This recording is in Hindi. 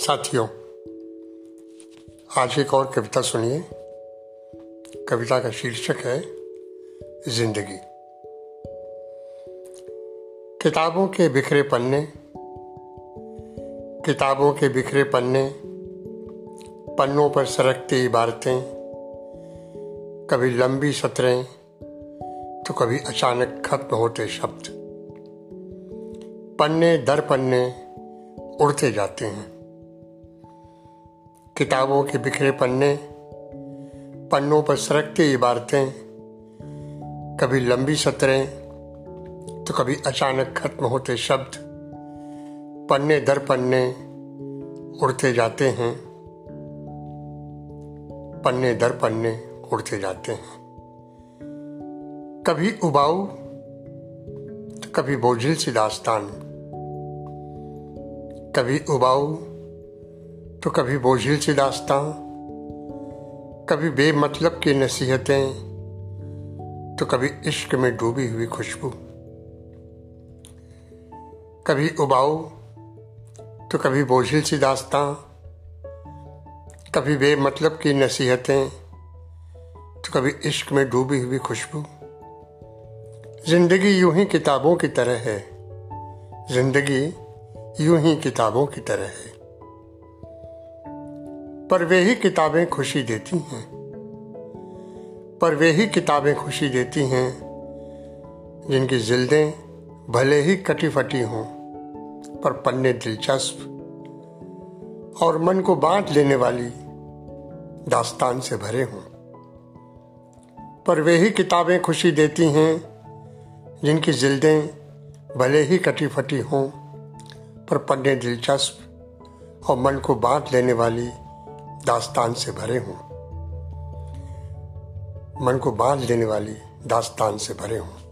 साथियों, आज एक और कविता सुनिए। कविता का शीर्षक है, ज़िंदगी। किताबों के बिखरे पन्ने, किताबों के बिखरे पन्ने, पन्नों पर सरकती इबारतें, कभी लंबी सतरें तो कभी अचानक खत्म होते शब्द। पन्ने दर पन्ने उड़ते जाते हैं। किताबों के बिखरे पन्ने, पन्नों पर सरकती इबारतें कभी लंबी सतरें तो कभी अचानक खत्म होते शब्द, पन्ने दर पन्ने उड़ते जाते हैं। पन्ने दर पन्ने उड़ते जाते हैं। कभी उबाऊ तो कभी बोझिल सी दास्तान। कभी उबाऊ तो कभी बोझिल सी दास्तां कभी बेमतलब की नसीहतें। तो कभी इश्क में डूबी हुई खुशबू। कभी उबाऊ। तो कभी बोझिल सी दास्तां कभी बेमतलब की नसीहतें। तो कभी इश्क में डूबी हुई खुशबू। ज़िंदगी यूँ ही किताबों की तरह है। ज़िंदगी यूँ ही किताबों की तरह है। पर वे ही किताबें खुशी देती हैं। पर वे ही किताबें खुशी देती हैं, जिनकी जिल्दें भले ही कटी फटी हों, पर पन्ने दिलचस्प और मन को बांट लेने वाली दास्तान से भरे हों। पर वे ही किताबें खुशी देती हैं, जिनकी जिल्दें भले ही कटी फटी हों, पर पन्ने दिलचस्प और मन को बांट लेने वाली दास्तान से भरे हों। मन को बाँध लेने वाली दास्तान से भरे हों।